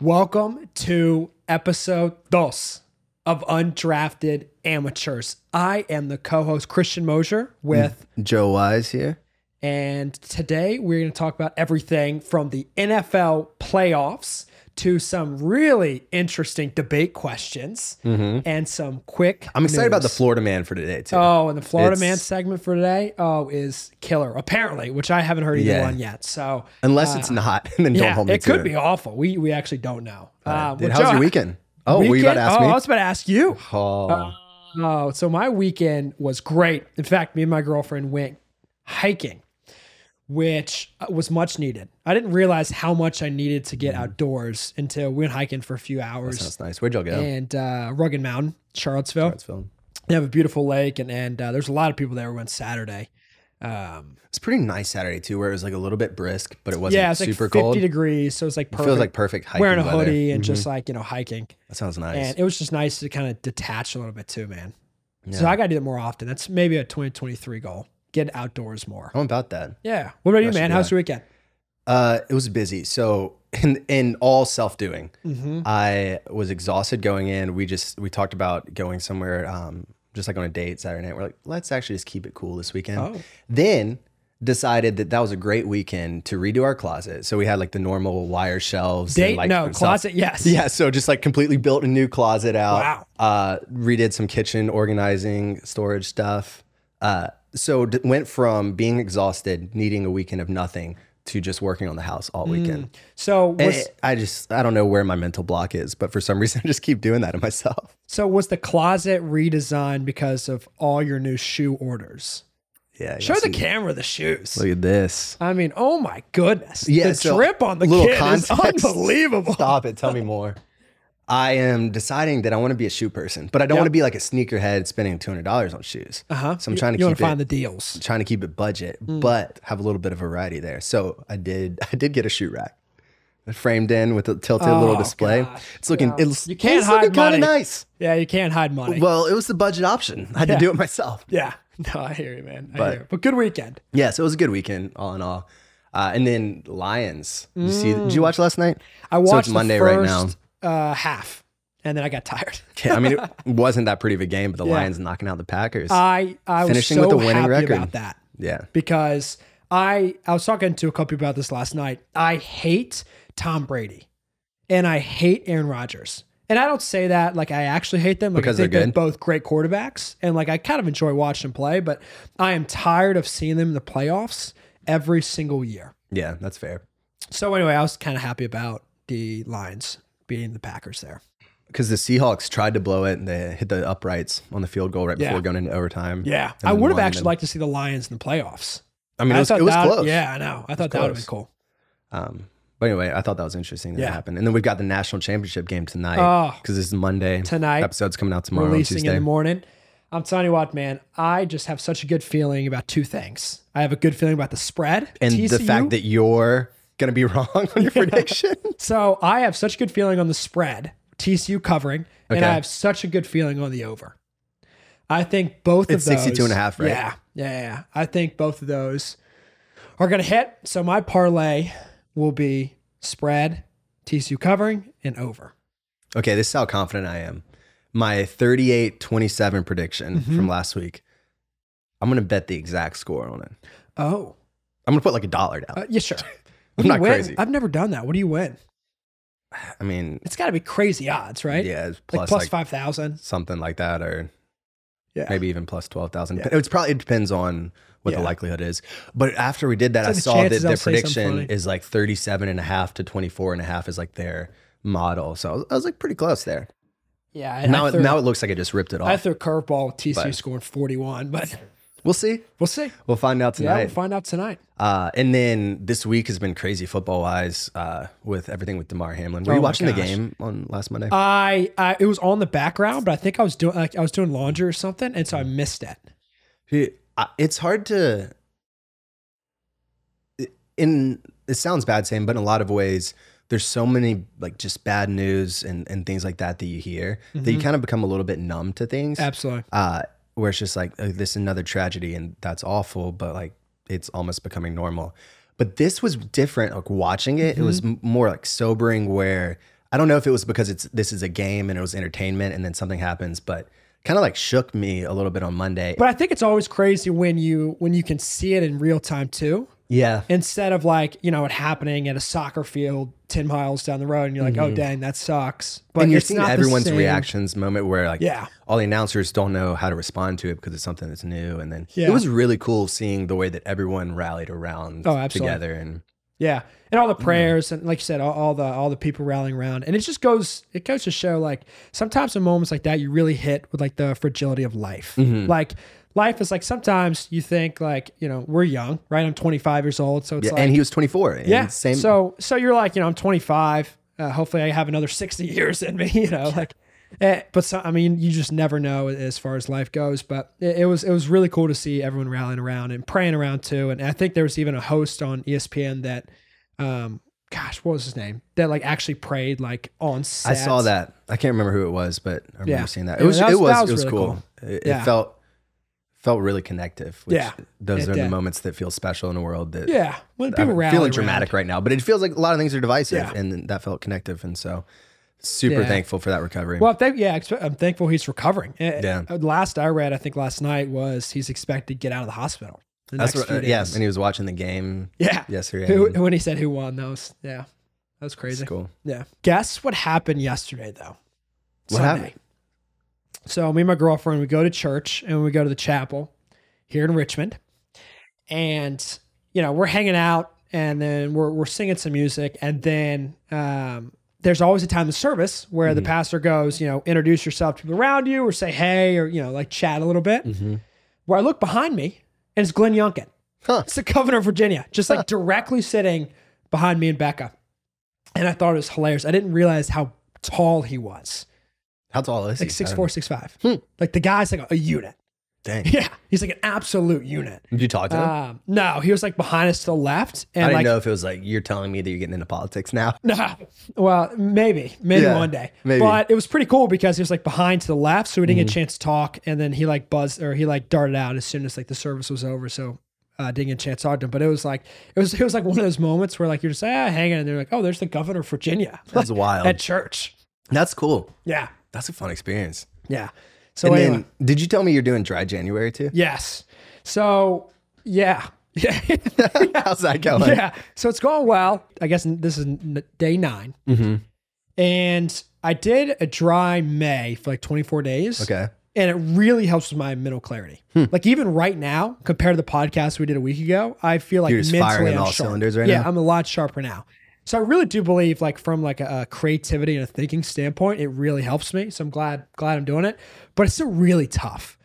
Welcome to episode dos of Undrafted Amateurs. I am the co-host Christian Mosier with, mm, Joe Wise here. and today we're going to talk about everything from the NFL playoffs to some really interesting debate questions mm-hmm. and some quick. I'm excited about the. Florida man for today too. Oh, and the Florida It's- man segment for today, oh, is killer. Apparently, which I haven't heard either Yeah. one yet. So Unless it's uh, not, then don't hold me to it could it. be awful. We we actually don't know. Uh, Dude, well, how's Joe, your weekend? Oh, were you weekend? about to ask oh, me? I was about to ask you. oh, uh, Oh, so my weekend was great. In fact, me and my girlfriend went hiking, which uh, was much needed. I didn't realize how much I needed to get outdoors until we went hiking for a few hours. That sounds nice. Where'd y'all go? and uh, Ragged Mountain, Charlottesville. Charlottesville. They have a beautiful lake, and and uh, there's a lot of people there. We went Saturday. Um, It's pretty nice Saturday too, where it was like a little bit brisk, but it wasn't yeah, it's like super 50 cold. degrees, so it's like It perfect. feels like perfect hiking wearing a weather. hoodie and Mhm. just like you know hiking, that sounds nice. and it was just nice to kind of detach a little bit too, man. So I got to do it more often. That's maybe a 2023 goal. Get outdoors more. I'm about that. Yeah. What about you, man? How's your weekend? Uh, it was busy. So in in all self doing, Mm-hmm. I was exhausted going in. We just we talked about going somewhere, um, just like on a date Saturday night. We're like, let's actually just keep it cool this weekend. Oh. Then decided that that was a great weekend to redo our closet. So we had like the normal wire shelves. and, Date? like, no. Closet? Yes. Yeah, so just like completely built a new closet out. Wow. Uh, redid some kitchen organizing, storage stuff. Uh, so d- went from being exhausted, needing a weekend of nothing, to just working on the house all mm. weekend. So was it- I just I don't know where my mental block is, but for some reason I just keep doing that to myself. so was the closet redesigned because of all your new shoe orders? Yeah. Show the camera the shoes. Look at this. I mean, oh my goodness. Yeah, the so drip on the little kid is context. unbelievable. Stop it. Tell me more. I am deciding that I want to be a shoe person, but I don't Yep. want to be like a sneakerhead spending two hundred dollars on shoes. Uh huh. So I'm trying to you keep to find it- the deals. trying to keep it budget, Mm. but have a little bit of variety there. So I did I did get a shoe rack. Framed in with a tilted little Oh, display. gosh. It's looking Yeah. it's, You can't it's hide kind of nice. Yeah, you can't hide money. Well, it was the budget option. I had Yeah. to do it myself. yeah. No, I hear you, man. I But- hear you. But good weekend. Yeah, so it was a good weekend all in all. Uh, and then Lions. You see? Did you watch last night? I So it's watched Monday the right first, uh, half, and then I got tired. Okay, I mean, it wasn't that pretty of a game, but the Yeah. Lions knocking out the Packers. I I was Finishing so with a winning happy record. about that yeah. because I I was talking to a couple people about this last night. I hate Tom Brady, and I hate Aaron Rodgers. And I don't say that like I actually hate them. Like Because I think they're good? both great quarterbacks, and like I kind of enjoy watching them play. But I am tired of seeing them in the playoffs every single year. Yeah, that's fair. So anyway, I was kind of happy about the Lions beating the Packers there. Because the Seahawks tried to blow it and they hit the uprights on the field goal right Yeah. before going into overtime. Yeah, I would have actually and- liked to see the Lions in the playoffs. I mean, it was, it was that- close. Yeah, I know. I thought that would have been cool. Um, but anyway, I thought that was interesting that Yeah. happened. And then we've got the national championship game tonight Oh. because this is Monday. Tonight. Episode's coming out tomorrow. releasing in Tuesday. the morning. I'm telling you what, man, I just have such a good feeling about two things. I have a good feeling about the spread And the fact that you're going to be wrong on your prediction. so I have such a good feeling on the spread, TCU covering, and I have such a good feeling on the over. I think both It's of those 62 and a half, right? Yeah, yeah, yeah. I think both of those are going to hit. So my parlay will be spread, TCU covering, and over. Okay, this is how confident I am. My 38 27 prediction Mm-hmm. from last week, I'm going to bet the exact score on it. Oh, I'm going to put like a dollar down. uh, yeah, sure. I'm What do you not win? crazy. I've never done that. What do you win? I mean, It's got to be crazy odds, right? yeah, it's like plus plus like five thousand. something like that, or Yeah, maybe even plus 12,000. Yeah. It's probably, it depends on what Yeah. the likelihood is. But after we did that, So I saw that their prediction is like 37 and a half to 24 and a half is like their model. So I was, I was like pretty close there. yeah. Now, it, threw, now it looks like I just ripped it off. I threw a curveball. with TCU But- scoring forty one, but we'll see. we'll see. We'll find out tonight. Yeah, we'll find out tonight. Uh, and then this week has been crazy football wise uh, with everything with Damar Hamlin. Were Oh you watching the game on last Monday? I, I it was on the background, but I think I was doing like I was doing laundry or something, and so I missed it. It's hard to. In it sounds bad saying, but in a lot of ways, there's so many like just bad news and and things like that that you hear that you kind of become a little bit numb to things. Absolutely. Uh, where it's just like oh, this is another tragedy and that's awful, but like it's almost becoming normal. But this was different. Like watching it, it was Mm-hmm. m- more like sobering. Where I don't know if it was because it's this is a game and it was entertainment, and then something happens, but kind of like shook me a little bit on Monday. But I think it's always crazy when you when you can see it in real time too. Yeah, Instead of like, you know, it happening at a soccer field 10 miles down the road and you're like, oh dang, that sucks. But Mm-hmm. and you're seeing everyone's reactions moment where like Yeah. all the announcers don't know how to respond to it because it's something that's new and then Yeah. it was really cool seeing the way that everyone rallied around Oh, absolutely. together and Yeah. And all the Mm-hmm. prayers and like you said, all, all the all the people rallying around. And it just goes it goes to show like sometimes in moments like that you really hit with like the fragility of life. Mm-hmm. Like life is like sometimes you think like, you know, we're young, right? I'm 25 years old. So it's yeah, like and he was 24 and Yeah. same So so you're like, you know, I'm 25. Uh, hopefully, I have another 60 years in me. You know, like. eh, but so, I mean, you just never know as far as life goes. But it, it was it was really cool to see everyone rallying around and praying around too. And I think there was even a host on ESPN that, um, gosh, what was his name? That like actually prayed like on set. I saw that. I can't remember who it was, but I remember Yeah. seeing that. Yeah, It was, that it was- was was it was really cool. cool. It, Yeah. it felt felt really connective. Which Yeah, those it are the did. moments that feel special in a world that Yeah, when people rally feeling around. dramatic right now, but it feels like a lot of things are divisive, Yeah. and that felt connective, and so super Yeah. thankful for that recovery. Well, thank, yeah, I'm thankful he's recovering. Eh, Yeah. eh, Last I read, I think last night was he's expected to get out of the hospital. The That's next what, uh, yeah, and he was watching the game Yeah. yesterday. Who, and when he said who won those. Yeah. That was crazy. cool. Yeah. Guess what happened yesterday though? What happened? So me and my girlfriend, we go to church and we go to the chapel here in Richmond. And, you know, we're hanging out and then we're, we're singing some music. And then um, there's always a time of service where Mm-hmm. the pastor goes, you know, introduce yourself to people around you or say hey or, you know, like chat a little bit. Mm-hmm. Where I look behind me and it's Glenn Youngkin. Huh. It's the governor of Virginia, just like directly sitting behind me and Becca. And I thought it was hilarious. I didn't realize how tall he was. How tall is he? Like six four, six five. Hmm. Like the guy's like a unit. Dang. Yeah. He's like an absolute unit. Did you talk to him? Um, no, he was like behind us to the left. And I didn't like know if it was like you're telling me that you're getting into politics now. No. Well, maybe, maybe Yeah, one day. maybe. But it was pretty cool because he was like behind to the left, so we didn't Mm-hmm. get a chance to talk. And then he like buzzed or he like darted out as soon as like the service was over. So uh, didn't get a chance to talk to him. But it was like it was it was like one of those moments where like you're just ah, hanging, and they're like, oh, there's the governor of Virginia That's wild. at church. That's cool. Yeah, That's a fun experience. yeah. So and anyway, then, did you tell me you're doing dry January too? yes. So yeah, yeah. How's that going? Yeah. So it's going well. I guess this is day 9 Mm-hmm. And I did a dry May for like 24 days. Okay. And it really helps with my mental clarity. Hmm. Like even right now, compared to the podcast we did a week ago, I feel like You're mentally firing I'm all sharp. cylinders right yeah, now? I'm a lot sharper now. So I really do believe, like from like a, a creativity and a thinking standpoint, it really helps me. So I'm glad glad I'm doing it. But it's still really tough.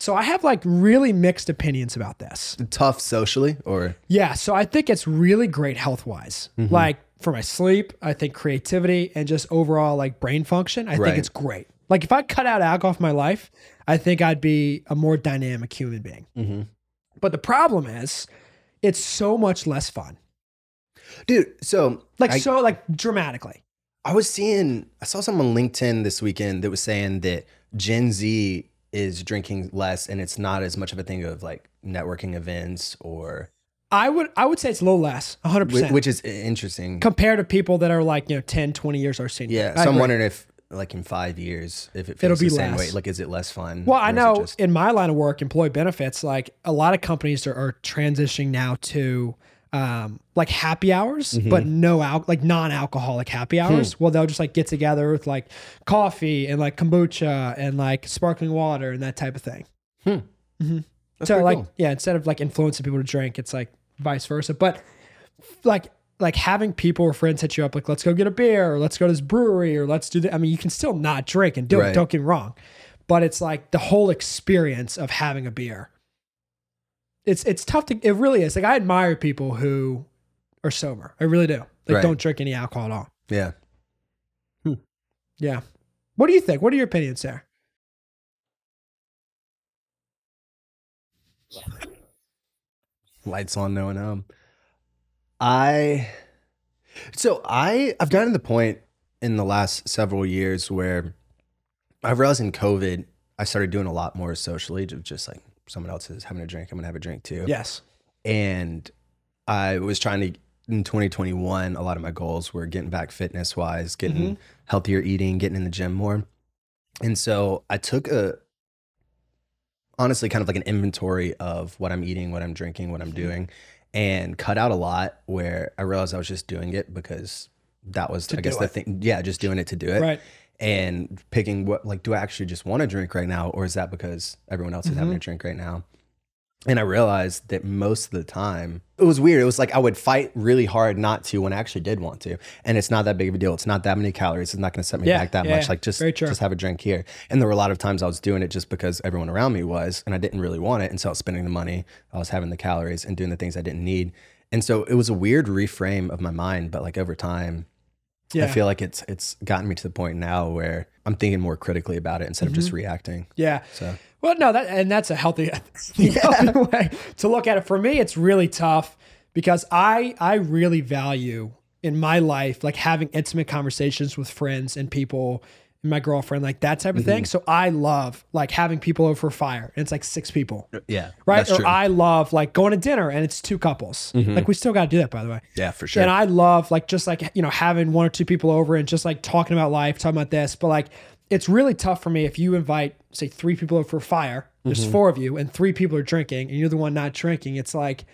So I have like really mixed opinions about this. Tough socially or Yeah, so I think it's really great health wise. Mm-hmm. Like for my sleep, I think creativity and just overall like brain function, I Right. think it's great. Like if I cut out alcohol from my life, I think I'd be a more dynamic human being. Mm-hmm. But the problem is, it's so much less fun. Dude. So Like I, so like dramatically. I was seeing I saw someone on LinkedIn this weekend that was saying that Gen Z is drinking less and it's not as much of a thing of like networking events or I would I would say it's a little less, 100%. whi- which is interesting. compared to people that are like, you know, 10, 20 years our senior. Yeah, I so I'm wondering if like in five years if it It'll be the same way. less. Like, is it less fun? Well, I or is it know just- in my line of work, employee benefits, like a lot of companies are, are transitioning now to um, like happy hours, Mm-hmm. but no al- like non-alcoholic happy Hmm. hours. Well, they'll just like get together with like coffee and like kombucha and like sparkling water and that type of thing. That's so like cool. yeah, instead of like influencing people to drink, it's like vice versa. But like like having people or friends hit you up like let's go get a beer or let's go to this brewery or let's do that. I mean, you can still not drink and do it. Don't get me wrong, but it's like the whole experience of having a beer. It's it's tough to. It really is. Like I admire people who are sober. I really do. Like Right. don't drink any alcohol at all. yeah. Hmm. Yeah. What do you think? What are your opinions there? lights on no one home i so i i've gotten to the point in the last several years where i've realized in covid i started doing a lot more socially of just like someone else is having a drink i'm gonna have a drink too Yes. and I was trying to in 2021. A lot of my goals were getting back fitness wise, getting Mm-hmm. healthier eating, getting in the gym more. And so I took a honestly kind of like an inventory of what I'm eating, what I'm drinking, what I'm Mm-hmm. doing, and cut out a lot where I realized I was just doing it because that was I guess do the thing. Yeah, just doing it to do it. Right. And picking what like do I actually just want to drink right now, or is that because everyone else is Mm-hmm. having a drink right now? And I realized that most of the time it was weird. It was like I would fight really hard not to when I actually did want to. And it's not that big of a deal. It's not that many calories. It's not going to set me Yeah, back that yeah, much. Like just just have a drink here. And there were a lot of times I was doing it just because everyone around me was, and I didn't really want it. And so I was spending the money, I was having the calories and doing the things I didn't need. And so it was a weird reframe of my mind. But like over time, Yeah. I feel like it's it's gotten me to the point now where I'm thinking more critically about it instead of just mm-hmm. reacting. Yeah. So Well, no, that and that's a healthy, healthy way to look at it. For me, it's really tough because I I really value in my life like having intimate conversations with friends and people my girlfriend, like that type of Mm-hmm. thing. So I love like having people over for fire and it's like six people. yeah, Right. Or true. I love like going to dinner and it's two couples. Like we still got to do that, by the way. yeah, for sure. And I love like just like you know having one or two people over and just like talking about life, talking about this. But like it's really tough for me if you invite say three people over for fire. There's Mm-hmm. four of you and three people are drinking and you're the one not drinking. It's like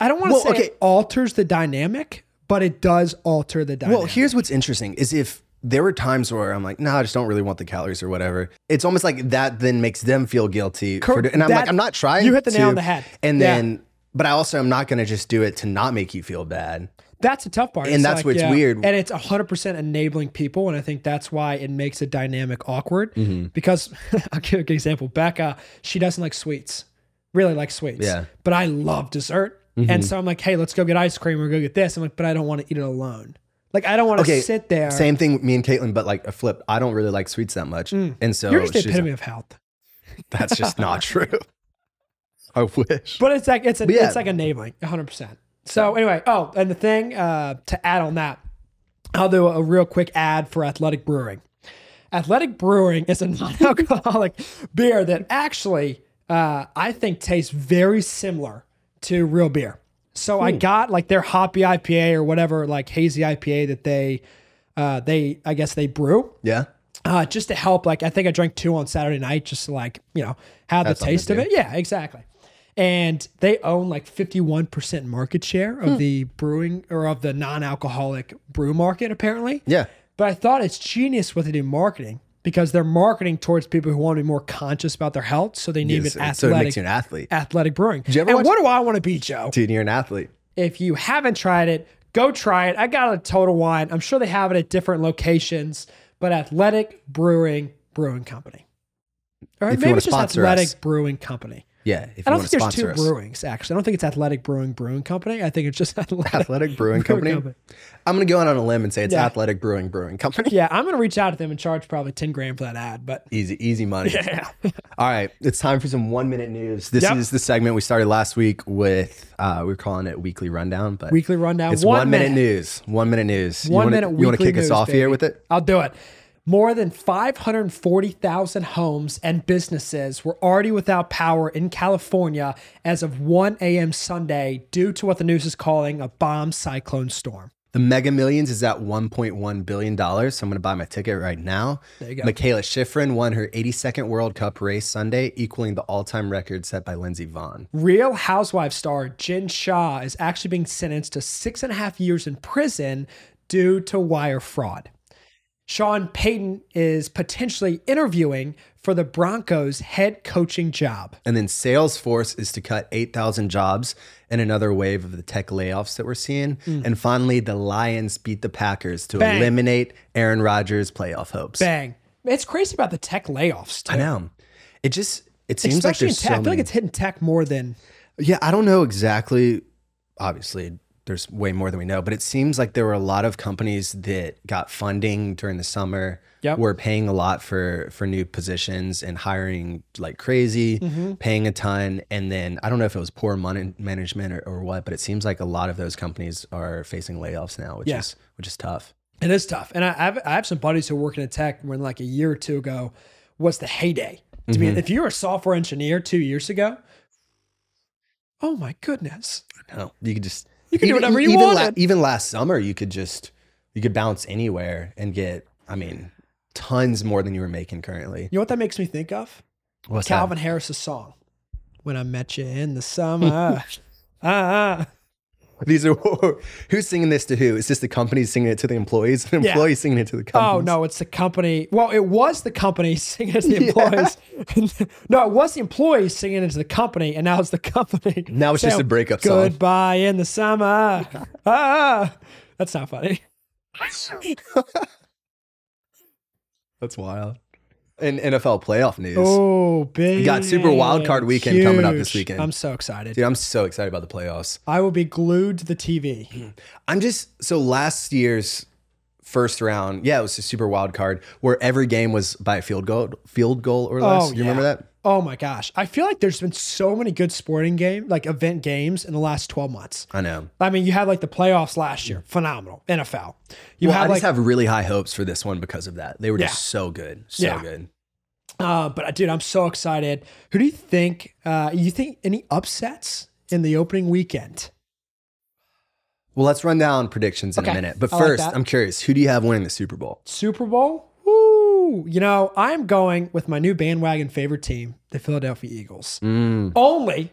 I don't want to Well, say okay. it alters the dynamic, but it does alter the dynamic. Well, here's what's interesting is if there were times where I'm like, no, I just don't really want the calories or whatever. It's almost like that then makes them feel guilty. For, do- and I'm that- like, I'm not trying. you hit the nail on the head. And Yeah. then, but I also am not going to just do it to not make you feel bad. That's a tough part. And It's that's like, what's weird. And it's 100% enabling people. And I think that's why it makes a dynamic awkward. Mm-hmm. Because I'll give you a good example. Becca, she doesn't like sweets, really likes sweets. Yeah. Mm-hmm. But I love dessert. And so I'm like, hey, let's go get ice cream or go get this. I'm like, but I don't want to eat it alone. Like, I don't want to Okay, sit there. Same thing with me and Caitlin, but like a flip. I don't really like sweets that much. And so Mm. You're just the epitome like, of health. that's just not true. I wish. But it's like it's a, yeah. it's like enabling, 100. percent So anyway, oh, and the thing uh, to add on that, I'll do a real quick ad for Athletic Brewing. Athletic Brewing is a non-alcoholic beer that actually uh, I think tastes very similar to real beer. So I got like their hoppy IPA or whatever like hazy IPA that they uh, they I guess they brew Yeah. uh, just to help. Like I think I drank two on Saturday night, just to like you know have Have the taste of it. Yeah, exactly. And they own like fifty one percent market share of the brewing or of the non alcoholic brew market, apparently. Yeah. But I thought it's genius what they do marketing because they're marketing towards people who want to be more conscious about their health. So they name Yes, it so it athletic makes you an athlete. athletic brewing. you ever and watch- what do I want to be, Joe? Dude, you're an athlete. If you haven't tried it, go try it. I got a Total Wine. I'm sure they have it at different locations, but Athletic Brewing Brewing Company. Or If you maybe just Athletic us. Brewing Company. Yeah. If you I don't want think to there's two sponsor us. brewings, actually. I don't think it's Athletic Brewing Brewing Company. I think it's just Athletic, Athletic Brewing Company. I'm going to go out on a limb and say it's Yeah. Athletic Brewing Brewing Company. Yeah, I'm going to reach out to them and charge probably 10 grand for that ad, but Easy, easy money. yeah. All right, it's time for some one minute news. This Yep. is the segment we started last week with. Uh, we are calling it weekly rundown, but Weekly rundown. It's One one, minute. minute. news. One minute news. One you wanna, minute You want to kick us news, off here with it? I'll do it. More than 540,000 homes and businesses were already without power in California as of 1 a.m. Sunday due to what the news is calling a bomb cyclone storm. The Mega Millions is at 1.1 billion dollars. So I'm going to buy my ticket right now. There you go. Mikaela Shiffrin won her 82nd World Cup race Sunday, equaling the all-time record set by Lindsey Vonn. Real Housewives star Jen Shah is actually being sentenced to six and a half years in prison due to wire fraud. Sean Payton is potentially interviewing for the Broncos head coaching job. And then Salesforce is to cut 8,000 jobs in another wave of the tech layoffs that we're seeing. And finally, the Lions beat the Packers to Mm. Bang. eliminate Aaron Rodgers' playoff hopes. Bang. It's crazy about the tech layoffs too. I know. It just it seems Especially like in there's tech. so I feel like it's hitting tech more than yeah, I don't know exactly. Obviously, there's way more than we know, but it seems like there were a lot of companies that got funding during the summer. Yep. Were paying a lot for for new positions and hiring like crazy, Mm-hmm. paying a ton, and then I don't know if it was poor money management or, or what, but it seems like a lot of those companies are facing layoffs now, which Yeah. is which is tough. it is tough. And I I have, I have some buddies who working in tech when like a year or two ago was the heyday. To Mm-hmm. be if you were a software engineer two years ago, oh my goodness. No, you could just You can do whatever you even wanted. even last summer, you could just you could bounce anywhere and get. I mean, tons more than you were making currently. You know what that makes me think of? What's Calvin Harris's song. When I met you in the summer. ah, that? These are who's singing this to who? Is this the company singing it to the employees? The Yeah. employees singing it to the company. Oh no, it's the company. Well, it was the company singing it to the employees. no, it was the employees singing it to the company, and now it's the company. Now it's just a breakup song. Goodbye in the summer. ah, that's not funny. That's wild. In NFL playoff news, Oh, big. We got Super Wild Card weekend coming up this weekend. I'm so excited. dude, I'm so excited about the playoffs. I will be glued to the TV. I'm just so last year's first round, yeah, it was a super wild card where every game was by a field goal, field goal or less. Oh, you remember that? Oh my gosh. I feel like there's been so many good sporting game, like event games in the last 12 months. I know. I mean, you had like the playoffs last year, phenomenal. NFL. You Well, had I like just have really high hopes for this one because of that. They were Yeah. just so good, so Yeah. good. Uh, but dude, I'm so excited. Who do you think? Uh, you think any upsets in the opening weekend? Well, let's run down predictions in Okay. a minute. But I like first. I'm curious, who do you have winning the Super Bowl? Super Bowl? You know, I'm going with my new bandwagon favorite team, the Philadelphia Eagles. Mm, Only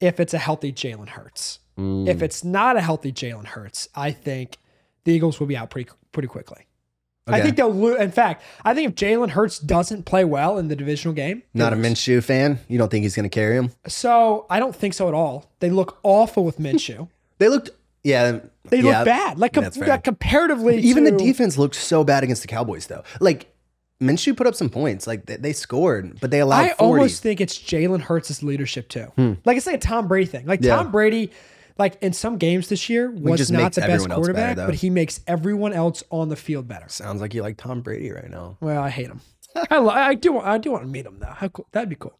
if it's a healthy Jalen Hurts. mm. If it's not a healthy Jalen Hurts, I think the Eagles will be out pretty pretty quickly. I think they'll lose. In fact, I think if Jalen Hurts doesn't play well in the divisional game, Not a. Minshew fan. You don't think he's going to carry him? So I don't think so at all. They look awful with Minshew. They looked, yeah, They yeah, look bad. Like, com- like comparatively, Even to, the defense looked so bad against the Cowboys, though. Like Minshew put up some points. Like they, they scored, but they allowed I 40. almost think it's Jalen Hurts' leadership too. Like it's like a Tom Brady thing. Like Hmm. Yeah. Tom Brady, like in some games this year, was not the best else better, quarterback, but he makes everyone else on the field better. Sounds like you like Tom Brady right now. Well, I hate him. I, li- I do. I do want to meet him though. How cool? That'd be cool.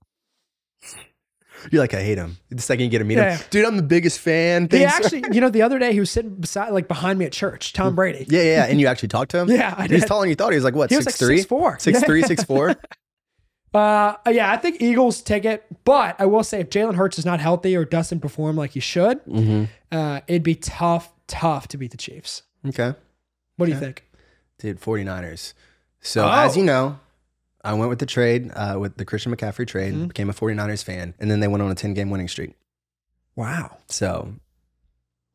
You're like, I hate him. The second you get to meet Yeah. him, dude, I'm the biggest fan. He Thanks. actually, you know, the other day he was sitting beside, like behind me at church. Tom Brady. yeah, yeah. And you actually talked to him? Yeah, I He's did. taller than you thought. He was like, what, He was like 6'3"? 6'4". 6'3", 6'4"? Uh, yeah, I think Eagles take it, but I will say if Jalen Hurts is not healthy or doesn't perform like he should, Mm-hmm. uh, it'd be tough, tough to beat the Chiefs. Okay. What do you think? Dude, 49ers. So Oh. as you know, I went with the trade, uh, with the Christian McCaffrey trade, Mm-hmm. became a 49ers fan, and then they went on a 10-game winning streak. Wow. So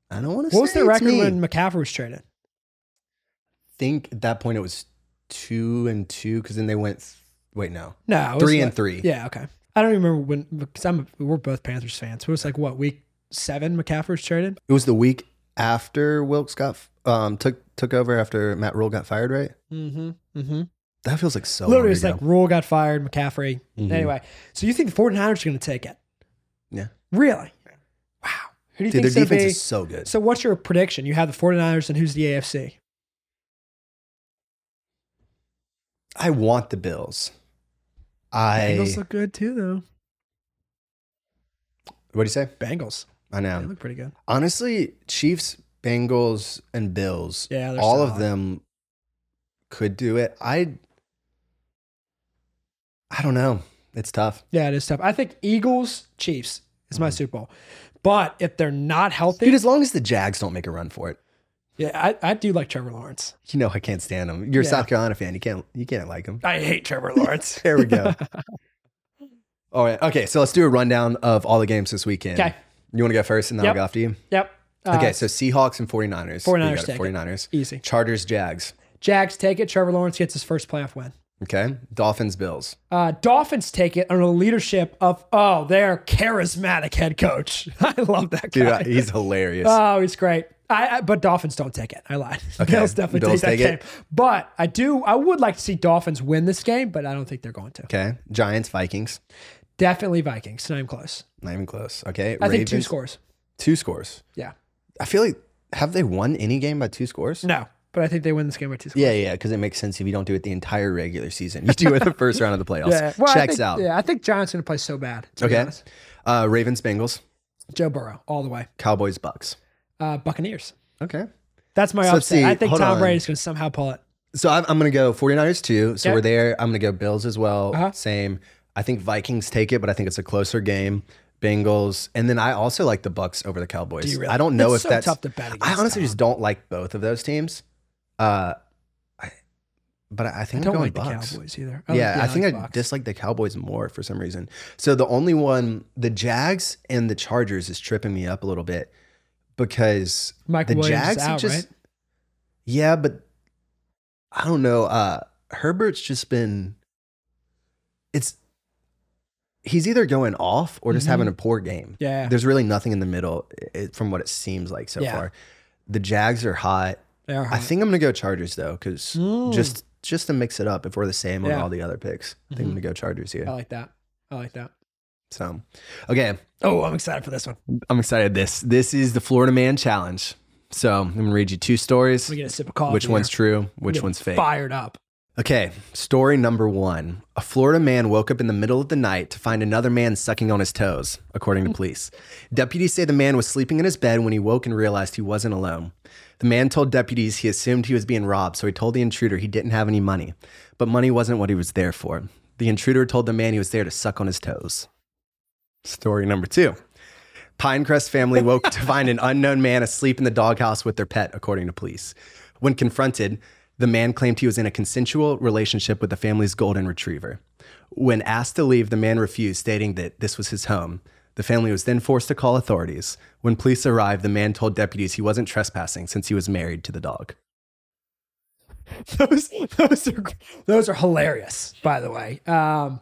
I don't want to What was say the record me. when McCaffrey was traded? I think at that point it was two and two because then they went, th- wait, no. No, it was Three and like- three. Yeah, okay. I don't even remember when because I'm we're both Panthers fans. It was like what week seven McCaffrey was traded. It was the week after Wilks got um took took over after Matt Rhule got fired, right? Mm-hmm. Mm-hmm. That feels like so Literally, long it's ago. like Rhule got fired, McCaffrey. Mhm. Anyway, so you think the 49ers are going to take it? Yeah. Really? Wow. Who do you Dude, their think defense be? is so good. So what's your prediction? You have the 49ers and who's the AFC? I want the Bills. I Bengals look good too, though. what do you say? Bengals. I know. They look pretty good. Honestly, Chiefs, Bengals, and Bills. Yeah, they're all of solid. them could do it. I I don't know. It's tough. Yeah, it is tough. I think Eagles, Chiefs is my Super Bowl. But if they're not healthy, Dude, as long as the Jags don't make a run for it. yeah, I, I do like Trevor Lawrence. You know I can't stand them. You're a Yeah. South Carolina fan. You can't you can't like them. I hate Trevor Lawrence. There we go. all right. Okay, so let's do a rundown of all the games this weekend. Okay. You want to go first and then Yep. I'll go after you? Yep. Uh, Okay, so Seahawks and 49ers. 49ers got it, take it. 49ers. Easy. Chargers, Jags. Jags take it. Trevor Lawrence gets his first playoff win. Okay. Dolphins, Bills. Uh, Dolphins take it under the leadership of oh, their charismatic head coach. I love that guy. Dude, he's hilarious. Oh, he's great. I, I but Dolphins don't take it. I lied. Okay. Bills definitely Bills take that take game. But I do. I would like to see Dolphins win this game, but I don't think they're going to. okay. Giants, Vikings. Definitely Vikings. Not even close. Not even close. Okay. I think two scores. Two scores. Yeah. I feel like have they won any game by two scores? No, but I think they win this game by two scores. Yeah, yeah, because it makes sense if you don't do it the entire regular season. You do it the first round of the playoffs. Yeah. Well, Checks think- out. Yeah, I think Giants going to play so bad. to Okay. Uh, Ravens, Bengals, Joe Burrow all the way. Cowboys, Bucks. Uh, Buccaneers. Okay. That's my So upset. see. I think Tom on. Brady's going to somehow pull it. So I'm, I'm going to go 49ers too. So Okay. we're there. I'm going to go Bills as well. Uh-huh. Same. I think Vikings take it, but I think it's a closer game. Bengals, and then I also like the Bucks over the Cowboys. Do you really? I don't know It's if so that's tough to bet I honestly Tom. just don't like both of those teams. Uh, I, but I I think don't I'm going like the Cowboys either. yeah, I think I like Bucks. dislike the Cowboys more for some reason. So the only one, the Jags and the Chargers, is tripping me up a little bit because Mike the Williams Jags out, just, right? yeah, but I don't know. Uh, Herbert's just been, it's, he's either going off or just Mhm. having a poor game. Yeah, There's really nothing in the middle, it, from what it seems like so Yeah. far. The Jags are hot. They are I hot. think I'm gonna go Chargers though, because Mm. just just to mix it up, if we're the same on Yeah. all the other picks, I think I'm Mhm. gonna go Chargers here. I like that. I like that. So, okay, Oh, I'm excited for this one. I'm excited. This this is the Florida Man Challenge. So I'm gonna read you two stories. We get a sip of coffee. Which one's here. true? Which Get one's fake? Fired up. Okay, story number one. A Florida man woke up in the middle of the night to find another man sucking on his toes, according to police. Deputies say the man was sleeping in his bed when he woke and realized he wasn't alone. The man told deputies he assumed he was being robbed, so he told the intruder he didn't have any money. But money wasn't what he was there for. The intruder told the man he was there to suck on his toes. Story number two. Pinecrest family woke to find an unknown man asleep in the doghouse with their pet, according to police. When confronted, the man claimed he was in a consensual relationship with the family's golden retriever. When asked to leave, the man refused, stating that this was his home. The family was then forced to call authorities. When police arrived, the man told deputies he wasn't trespassing since he was married to the dog. those those are those are hilarious. By the way, um,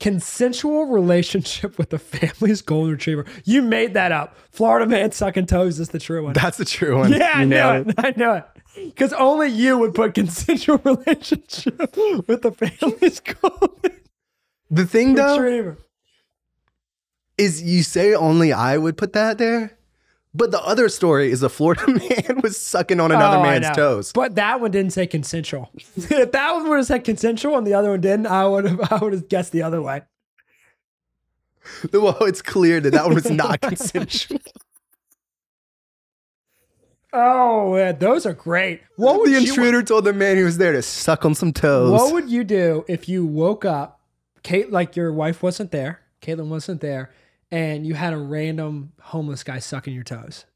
consensual relationship with the family's golden retriever. You made that up. Florida man sucking toes is the true one. That's the true one. yeah, I You know nailed it. I know it. Because only you would put consensual relationship with the family's golden The thing, though, retriever. Is you say only I would put that there, but the other story is a Florida man was sucking on another Oh, man's toes. But that one didn't say consensual. if that one would have said consensual and the other one didn't, I would have I would have guessed the other way. Well, it's clear that that one was not consensual. Oh, yeah, those are great. What would the you intruder told the man he was there to suck on some toes. What would you do if you woke up, Kate, like your wife wasn't there, Caitlin wasn't there, and you had a random homeless guy sucking your toes?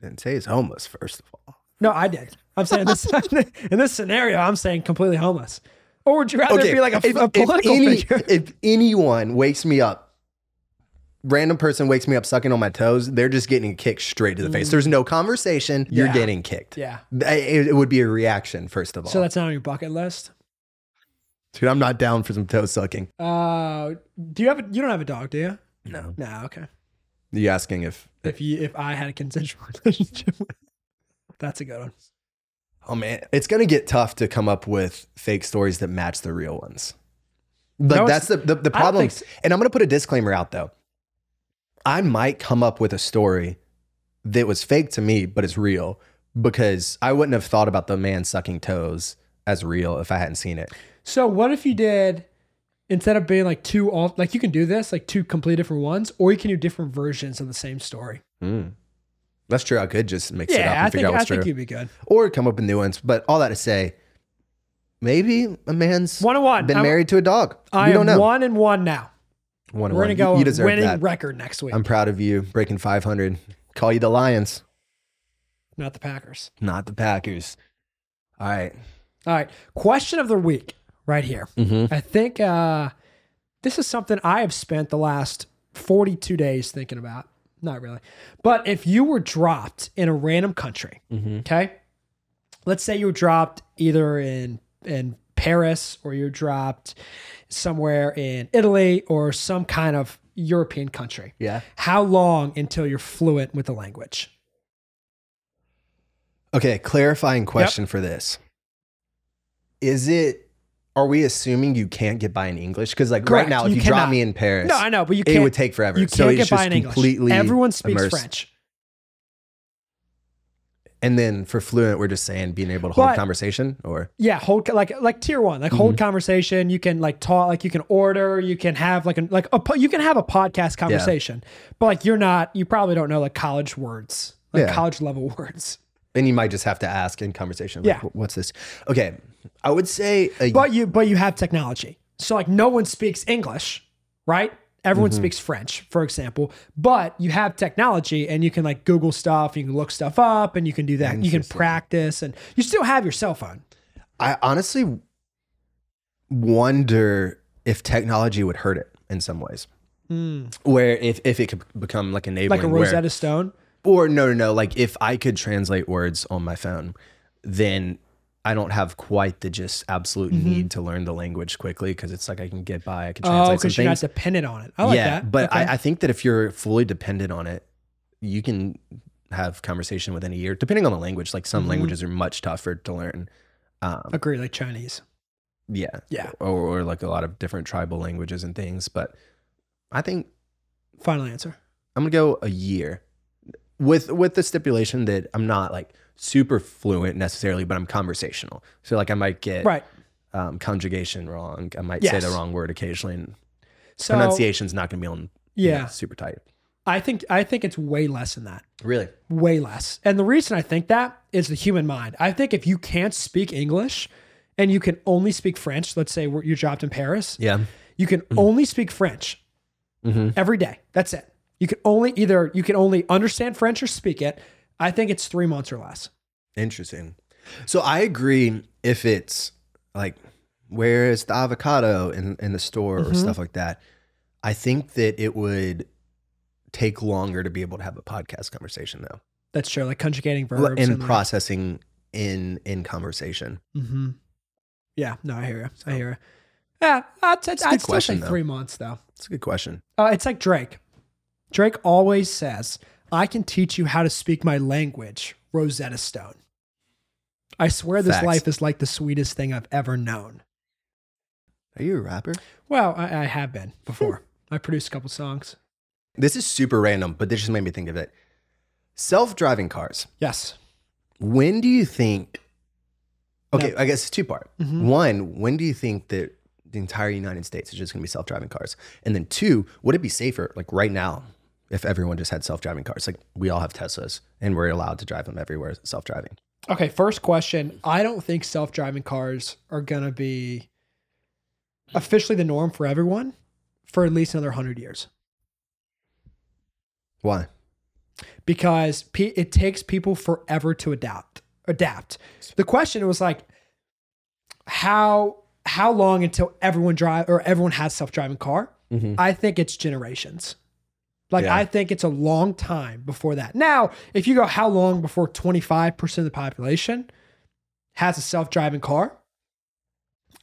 Didn't say he's homeless, first of all. No, I did. I'm saying this in this scenario, I'm saying completely homeless. Or would you rather be like a, if, a if political any- figure? if anyone wakes me up, random person wakes me up sucking on my toes, they're just getting kicked straight to the face. There's no conversation. You're getting kicked. Yeah. It, it would be a reaction, first of all. So that's not on your bucket list. Dude, I'm not down for some toe sucking. Uh, do you have a, you don't have a dog, do you? No. No, okay. You asking if If you if I had a consensual relationship, with, that's a good one. Oh man, it's gonna get tough to come up with fake stories that match the real ones. Like No, that's the the, the I don't problem. think so. And I'm gonna put a disclaimer out though. I might come up with a story that was fake to me, but it's real because I wouldn't have thought about the man sucking toes as real if I hadn't seen it. So what if you did instead of being like two all like you can do this like two complete different ones, or you can do different versions of the same story. Hmm. That's true. I could just mix it up and I figure think out I what's think true, you'd be good. or come up with new ones. But all that to say, maybe a man's One and one. been I'm- married to a dog. I you am don't know. one and one now. One and We're one. gonna go You, you deserve winning that. record next week. I'm proud of you breaking 500. Call you the Lions, not the Packers. not the Packers. All right. All right. Question of the week, right here. Mm-hmm. I think uh, this is something I have spent the last 42 days thinking about. Not really. But if you were dropped in a random country, Mm-hmm. okay? Let's say you were dropped either in in Paris or you're dropped somewhere in Italy or some kind of European country. Yeah. How long until you're fluent with the language? Okay. Clarifying question for this: Is it? Are we assuming you can't get by in English? Because like Correct. right now, if You you, drop me in Paris, No, I know, but you can't. it would take forever. you can't it's get by in English. completely Everyone speaks immersed. French. And then for fluent, we're just saying being able to hold But- conversation, or Yeah, hold like like tier one, like Mm-hmm. hold conversation. You can like talk, like you can order, you can have like a like a you can have a podcast conversation, but like you're not, you probably don't know like college words, like Yeah. college level words. And you might just have to ask in conversation. Yeah. Like, "Wh- What's this? Okay. I would say a But you but you have technology, so like no one speaks English, right? Everyone Mm-hmm. speaks French, for example, but you have technology and you can like Google stuff, you can look stuff up, and you can do that. You can practice, and you still have your cell phone. I honestly wonder if technology would hurt it in some ways. Where if, if it could become like enabling, Hmm. like a where- Rosetta Stone. Or no, no, no, like if I could translate words on my phone, then I don't have quite the just absolute Mm-hmm. need to learn the language quickly because it's like I can get by, I can Oh, translate some because you're not dependent on it. I like yeah, that. but Okay. I, I think that if you're fully dependent on it, you can have conversation within a year, depending on the language. Like Mm-hmm. some languages are much tougher to learn. Um, agree, like Chinese. yeah, Yeah. or, or like a lot of different tribal languages and things. But I think Final answer. I'm gonna go a year with with the stipulation that I'm not like super fluent necessarily, but I'm conversational. So like I might get Right. um, conjugation wrong. I might say the wrong word occasionally, and So pronunciation's not gonna be on you know, yeah, super tight. I think I think it's way less than that. Really? way less. And the reason I think that is the human mind. I think if you can't speak English and you can only speak French, let's say we're- you're dropped in Paris, Yeah. you can only speak French Mm-hmm. every day. That's it. You can only either you can only understand French or speak it. I think it's three months or less. Interesting. So I agree if it's like where is the avocado in, in the store Mm-hmm. or stuff like that. I think that it would take longer to be able to have a podcast conversation though. That's true. Like conjugating verbs and and like- processing in in conversation. Mm-hmm. Yeah, no, I hear you. I hear you. Yeah, I'd, I'd, a I'd good still question, say though. three months though. It's a good question. Uh, it's like Drake. Drake always says, I can teach you how to speak my language, Rosetta Stone. I swear this Facts. life is like the sweetest thing I've ever known. Are you a rapper? Well, I, I have been before. I produced a couple songs. This is super random, but this just made me think of it. Self-driving cars. Yes. When do you think Okay, I guess it's two part. Mhm. One, when do you think that the entire United States is just going to be self-driving cars? And then two, would it be safer like right now if everyone just had self-driving cars? Like we all have Teslas and we're allowed to drive them everywhere self-driving. Okay, first question. I don't think self driving cars are going to be officially the norm for everyone for at least another 100 years Why? because it takes people forever to adapt. Adapt. The question was like, how how long until everyone drive or everyone has self driving car? Mhm. I think it's generations. Like Yeah. I think it's a long time before that. Now, if you go how long before 25% of the population has a self-driving car,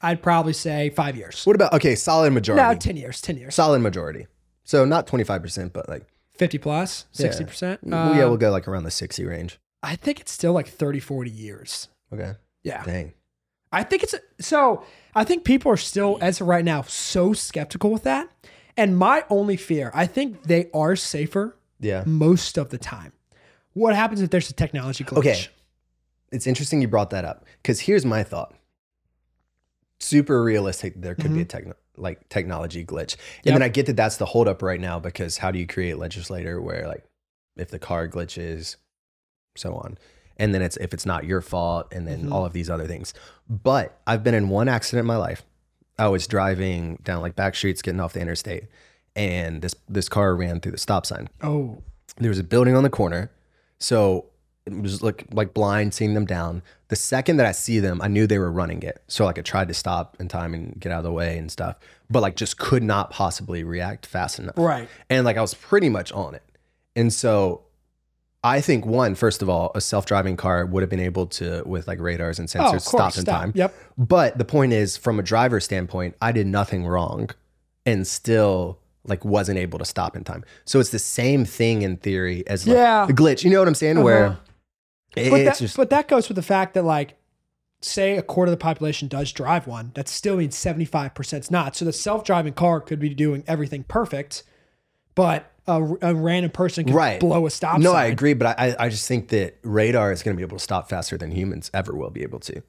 I'd probably say 5 years. What about okay, solid majority? No, 10 years, 10 years. solid majority. So not 25%, but like 50 plus, 60%. well, yeah, Um, we'll go like around the 60 range. I think it's still like 30, 40 years. Okay. Yeah. Dang. I think it's so. I think people are still, as of right now, so skeptical with that. And my only fear, I think they are safer Yeah. most of the time. What happens if there's a technology glitch? Okay. It's interesting you brought that up because here's my thought. Super realistic. There could be a techno- like technology glitch, and Mm-hmm. Yep. then I get that that's the holdup right now because how do you create legislator where like if the car glitches, so on, and then it's if it's not your fault, and then Mhm. all of these other things. But I've been in one accident in my life. I was driving down like back streets, getting off the interstate, and this this car ran through the stop sign Oh, there was a building on the corner. So it was like like blind seeing them down. The second that I see them, I knew they were running it. So like I tried to stop in time and get out of the way and stuff, but like just could not possibly react fast enough. right. And like I was pretty much on it. And so I think one, first of all, a self-driving car would have been able to, with like radars and Oh, sensors, stop in Stop. time. Yep. But the point is, from a driver's standpoint, I did nothing wrong and still like wasn't able to stop in time. So it's the same thing in theory as like Yeah. the glitch. You know what I'm saying? Where Uh-huh. it- But it's that, just but that goes with the fact that, like, say a quarter of the population does drive one, that still means 75% is not. So the self driving car could be doing everything perfect, but a, a random person can Right. blow a stop no, sign. I agree, but I I just think that radar is going to be able to stop faster than humans ever will be able to.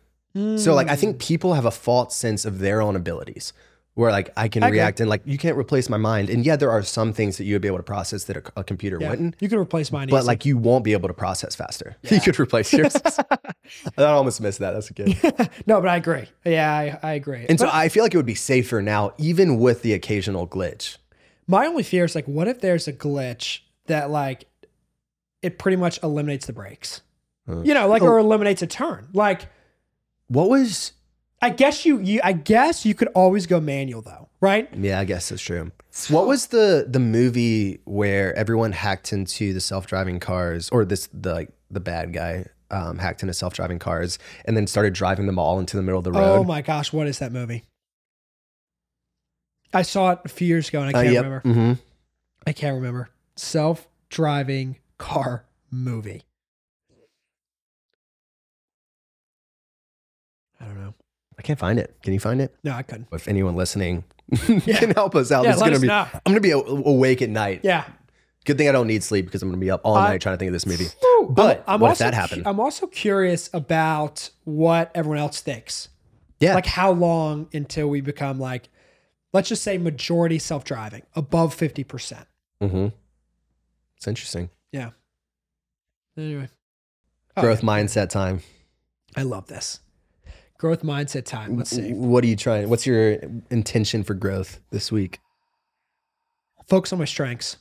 So like I think Mm. people have a false sense of their own abilities. Where like I can I agree. react and like you can't replace my mind, and yeah, there are some things that you would be able to process that a, a computer Yeah. wouldn't. You could replace mine. but easy. like you won't be able to process faster. You could replace yours. I almost missed that. That's a good. no, but I agree. Yeah, I, I agree. And so I feel like it would be safer now, even with the occasional glitch. My only fear is like, what if there's a glitch that like it pretty much eliminates the brakes? Huh. You know, like Oh. or eliminates a turn. Like What was? I guess you you I guess you could always go manual though, right? Yeah, I guess that's true. What was the the movie where everyone hacked into the self driving cars, or this the like the bad guy um, hacked into self driving cars and then started driving them all into the middle of the road? Oh my gosh, what is that movie? I saw it a few years ago and I Uh, can't yep. remember. hmm I can't remember. Self-driving car movie. I don't know. I can't find it. Can you find it? No, I couldn't. If anyone listening Yeah. can help us out, Yeah, this is gonna be. know. I'm gonna be awake at night. Yeah. Good thing I don't need sleep because I'm gonna be up all I- night trying to think of this movie. But I'm, I'm what if also, that happened? I'm also curious about what everyone else thinks. Yeah, Like how long until we become like, let's just say majority self-driving, above 50%. Mm-hmm. It's interesting. Yeah. Anyway. Growth mindset time. I love this. Growth mindset time. Let's see. What are you trying? What's your intention for growth this week? Focus on my strengths.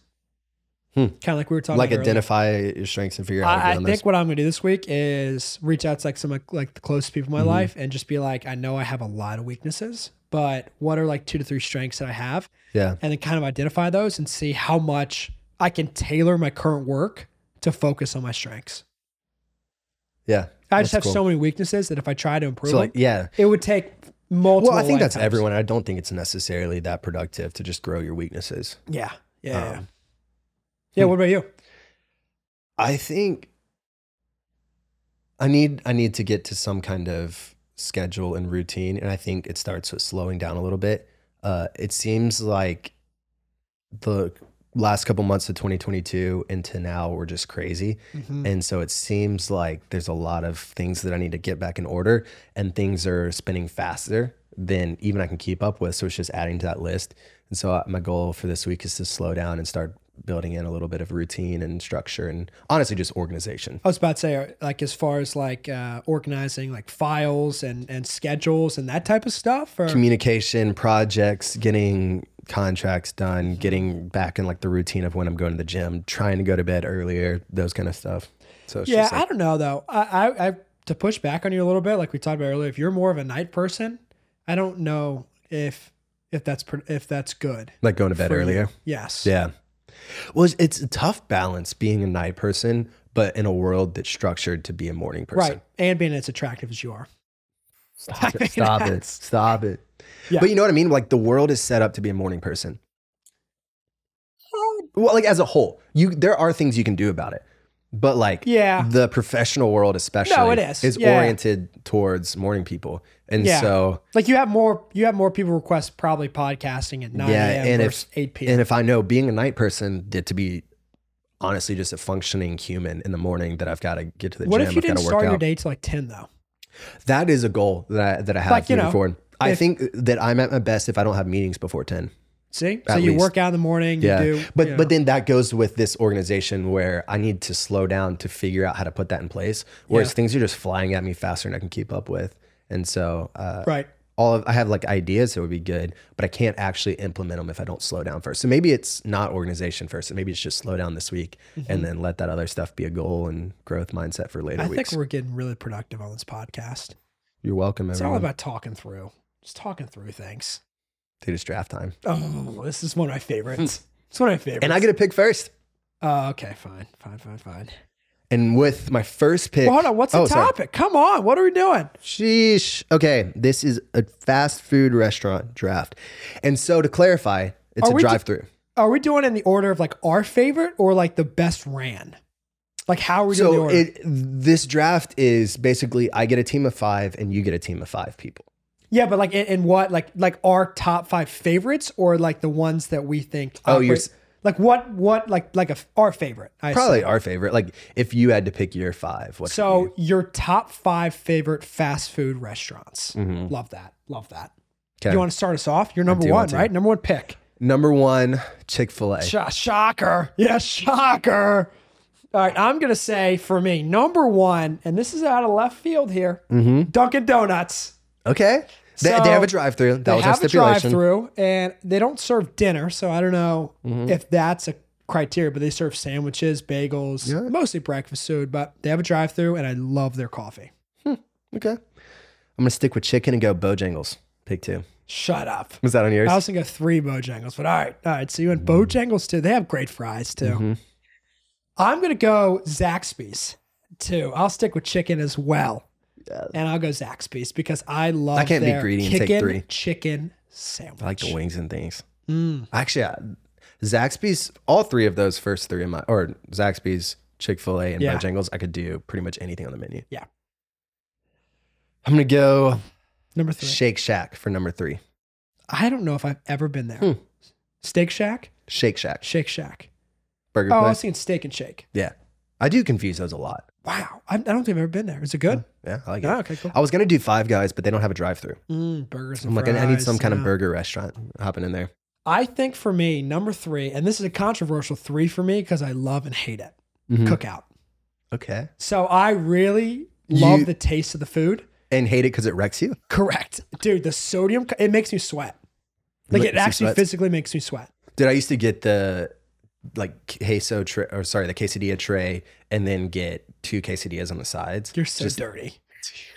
Hmm. Kind of like we were talking like about earlier. identify your strengths and figure out how to I, I think those. what I'm gonna do this week is reach out to like some of like the closest people in my Mhm. life and just be like, I know I have a lot of weaknesses, but what are like two to three strengths that I have, Yeah, and then kind of identify those and see how much I can tailor my current work to focus on my strengths. yeah. I just have cool. so many weaknesses that if I try to improve So like, them, yeah. it would take multiple. Well, I think that's everyone. I don't think it's necessarily that productive to just grow your weaknesses. Yeah, yeah, yeah. Um, yeah. What about you? I think I need I need to get to some kind of schedule and routine, and I think it starts with slowing down a little bit. Uh, it seems like the last couple months of 2022 into now were just crazy, Mhm. and so it seems like there's a lot of things that I need to get back in order, and things are spinning faster than even I can keep up with. So it's just adding to that list. And so uh, my goal for this week is to slow down and start building in a little bit of routine and structure, and honestly, just organization. I was about to say, like, as far as like uh, organizing like files and and schedules and that type of stuff, or Communication, projects, getting contracts done, getting back in like the routine of when I'm going to the gym, trying to go to bed earlier, those kind of stuff. So yeah, like, I don't know though. I, I I to push back on you a little bit, like we talked about earlier. If you're more of a night person, I don't know if if that's if that's good. like going to bed for you. earlier. Yes. Yeah. Well, it's, a tough balance being a night person, but in a world that's structured to be a morning person. Right. And being as attractive as you are. Stop I it. mean, Stop it. Stop it. Yeah. But you know what I mean? Like the world is set up to be a morning person. Well, like as a whole, you there are things you can do about it. But like Yeah. the professional world especially No, it is. is Yeah. oriented towards morning people. And Yeah. so Like you have more you have more people request probably podcasting at 9 Yeah, a.m. and if- versus 8 p.m. and if I know being a night person did to be honestly just a functioning human in the morning that I've got to get to the what gym, if you I've didn't start your out. day till like 10 though? That is a goal that I, that I have Like, you moving know, forward. I if- think that I'm at my best if I don't have meetings before 10. See? So you least. work out in the morning, Yeah. you do but you know. but then that goes with this organization where I need to slow down to figure out how to put that in place. Whereas Yeah. things are just flying at me faster than I can keep up with. And so uh, right. all of I have like ideas that would be good, but I can't actually implement them if I don't slow down first. So maybe it's not organization first. Maybe it's just slow down this week and then let that other stuff be a goal and growth mindset for later Mm-hmm. I weeks. think we're getting really productive on this podcast. You're welcome, It's everyone. all about talking through. Just talking through things. Dude, it's draft time. Oh, this is one of my favorites. it's one of my favorites. And I get to pick first. Oh, okay, fine, fine, fine, fine. And with my first pick. Well, hold on. What's the Oh, sorry. topic? Come on. What are we doing? Sheesh. Okay, this is a fast food restaurant draft. And so to clarify, it's Are a drive through. Are we doing it in the order of like our favorite or like the best ran? Like how are we doing So order? it this draft is basically I get a team of five and you get a team of five people. yeah, but like in, in what? Like like our top five favorites or like the ones that we think? Oh, you're operate- s- like what? What like like a our favorite? I Probably assume. our favorite. Like if you had to pick your five, what So your top five favorite fast food restaurants. Mhm. Love that. Love that. Okay. You want to start us off? You're number one, right? Number one pick. Number one, Chick Fil A. Sh- shocker. Yeah, shocker. All right, I'm gonna say for me, number one, and this is out of left field here. Mm-hmm. Dunkin' Donuts. Okay. They, they have a drive-through. That they was our have a drive-through, and they don't serve dinner, so I don't know Mm-hmm. if that's a criteria. But they serve sandwiches, bagels, Yeah. mostly breakfast food. But they have a drive-through, and I love their coffee. Okay. I'm gonna stick with chicken and go Bojangles. Pick two. Shut up. Was that on yours? I was gonna go three Bojangles, but all right, all right. So you went Bojangles too. They have great fries too. Mm-hmm. I'm gonna go Zaxby's too. I'll stick with chicken as well, and I'll go Zaxby's because I love. I can't be their greedy and take kickin' three. Chicken sandwich. I like the wings and things. Mm. Actually, I, Zaxby's, all three of those first three in my, or Zaxby's, Chick fil A, and Yeah. Bojangles, I could do pretty much anything on the menu. Yeah. I'm going to go Number three. Shake Shack for number three. I don't know if I've ever been there. Hmm. Steak Shack, Shake Shack. Shake Shack. Burger Oh, I place. was thinking Steak and Shake. Yeah. I do confuse those a lot. Wow, I, I don't think I've ever been there. Is it good? Yeah, I like it. Oh, okay, cool. I was going to do Five Guys, but they don't have a drive through. Mm, burgers. And I'm like, I need fries, some kind of yeah. burger restaurant hopping in there. I think for me, number three, and this is a controversial three for me because I love and hate it. Mhm. Cookout. Okay. So I really love You- the taste of the food. And hate it because it wrecks you. Correct, dude. The sodium it makes me sweat. Like Makes it you actually sweat? physically makes me sweat. Dude, I used to get the like queso tray, or sorry, the quesadilla tray, and then get two quesadillas on the sides. You're so Just- dirty.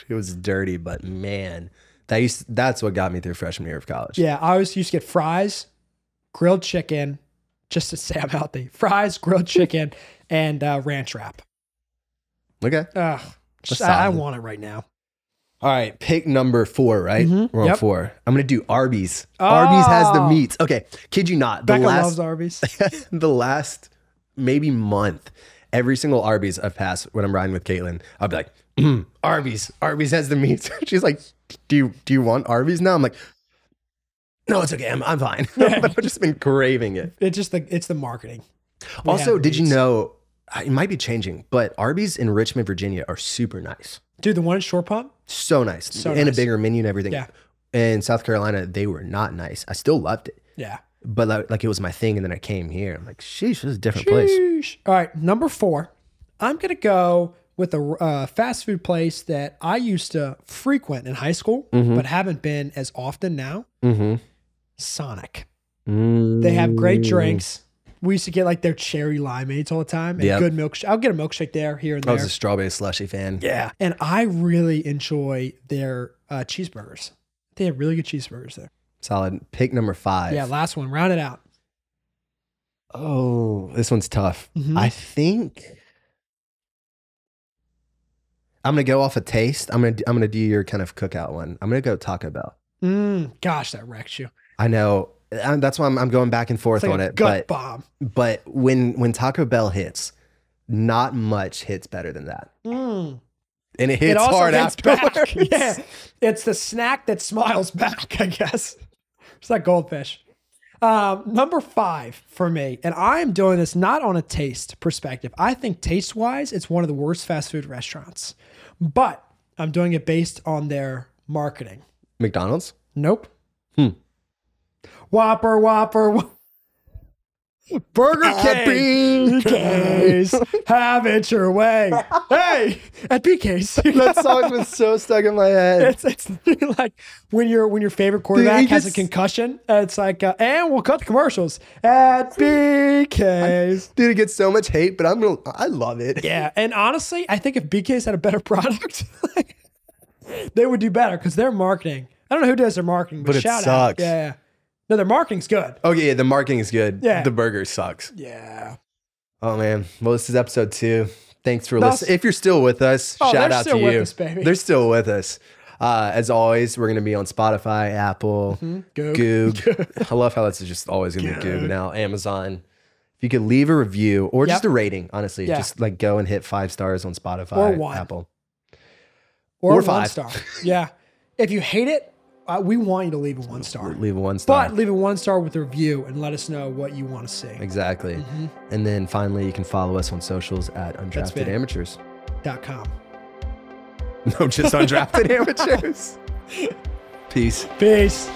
It was dirty, but man, that used that's what got me through freshman year of college. Yeah, I always used to get fries, grilled chicken, just to say I'm healthy. Fries, grilled chicken, and uh, ranch wrap. Okay. Ugh, just, I, I want it right now. All right. Pick number four, right? Mhm. We're on Yep. four. I'm gonna do Arby's. Arby's has the Oh. meats. Okay. Kid you not. The Becca last loves Arby's. the last maybe month, every single Arby's I've passed when I'm riding with Caitlin, I'll be like, "Mm, Arby's, Arby's has the meats. She's like, do you do you want Arby's now? I'm like, no, it's okay. I'm, I'm fine. I've just been craving it. It's just the it's the marketing. We Also, did you know it might be changing, but Arby's in Richmond, Virginia are super nice. Dude, the one at Short Pump? So nice. So and nice. a bigger menu and everything. Yeah. In South Carolina, they were not nice. I still loved it. Yeah. But like, like it was my thing, and then I came here. I'm like, sheesh, this is a different place. Sheesh. All right, number four. I'm gonna go with a uh, fast food place that I used to frequent in high school, but haven't been as often now. Mm-hmm. Sonic. They have great drinks. We used to get like their cherry limeades all the time and Yep. good milkshake. I'll get a milkshake there, here and there. I was a strawberry slushy fan. yeah. And I really enjoy their uh, cheeseburgers. They have really good cheeseburgers there. Solid. Pick number five. Yeah, last one. Round it out. Oh, this one's tough. Mhm. I think I'm gonna go off a taste. I'm gonna I'm gonna do your kind of cookout one. I'm gonna go Taco Bell. Mm, gosh, that wrecked you. I know. And that's why I'm, I'm going back and forth like on it. But bomb. but when when Taco Bell hits, not much hits better than that, Mm. and it hits it hard hits afterwards. back. Yeah, it's the snack that smiles back. I guess it's like goldfish. Um, number five for me, and I am doing this not on a taste perspective. I think taste wise, it's one of the worst fast food restaurants, but I'm doing it based on their marketing. McDonald's. Nope. Hmm. Whopper, Whopper, Burger King. BK's. Have it your way. hey, at BK's. That song was so stuck in my head. It's it's like when your when your favorite quarterback he has a concussion. It's like, uh, and we'll cut the commercials at BK's. Dude, it gets so much hate, but I'm gonna I love it. Yeah, and honestly, I think if BK's had a better product, like, they would do better because their marketing. I don't know who does their marketing, but, But it shout out. sucks. Yeah, yeah. No, their marketing's good. Oh yeah, the marketing is good. Yeah. The burger sucks. Yeah. Oh man. Well, this is episode two. Thanks for That's- listening. If you're still with us, Oh, shout they're out still to with you. us, baby. They're still with us. Uh, as always, we're gonna be on Spotify, Apple, Goog. Goob. I love how that's just always gonna be Goob now. Amazon. If you could leave a review or just Yep. a rating, honestly, Yeah. just like go and hit five stars on Spotify, Or one. Apple. Or, Or one five. star. Yeah. If you hate it, uh, we want you to leave a one star. Leave a one star. But leave a one star with a review and let us know what you want to see. exactly. Mm-hmm. And then finally, you can follow us on socials at me. Undrafted Amateurs. Dot com. No, just Undrafted Amateurs. Peace. Peace.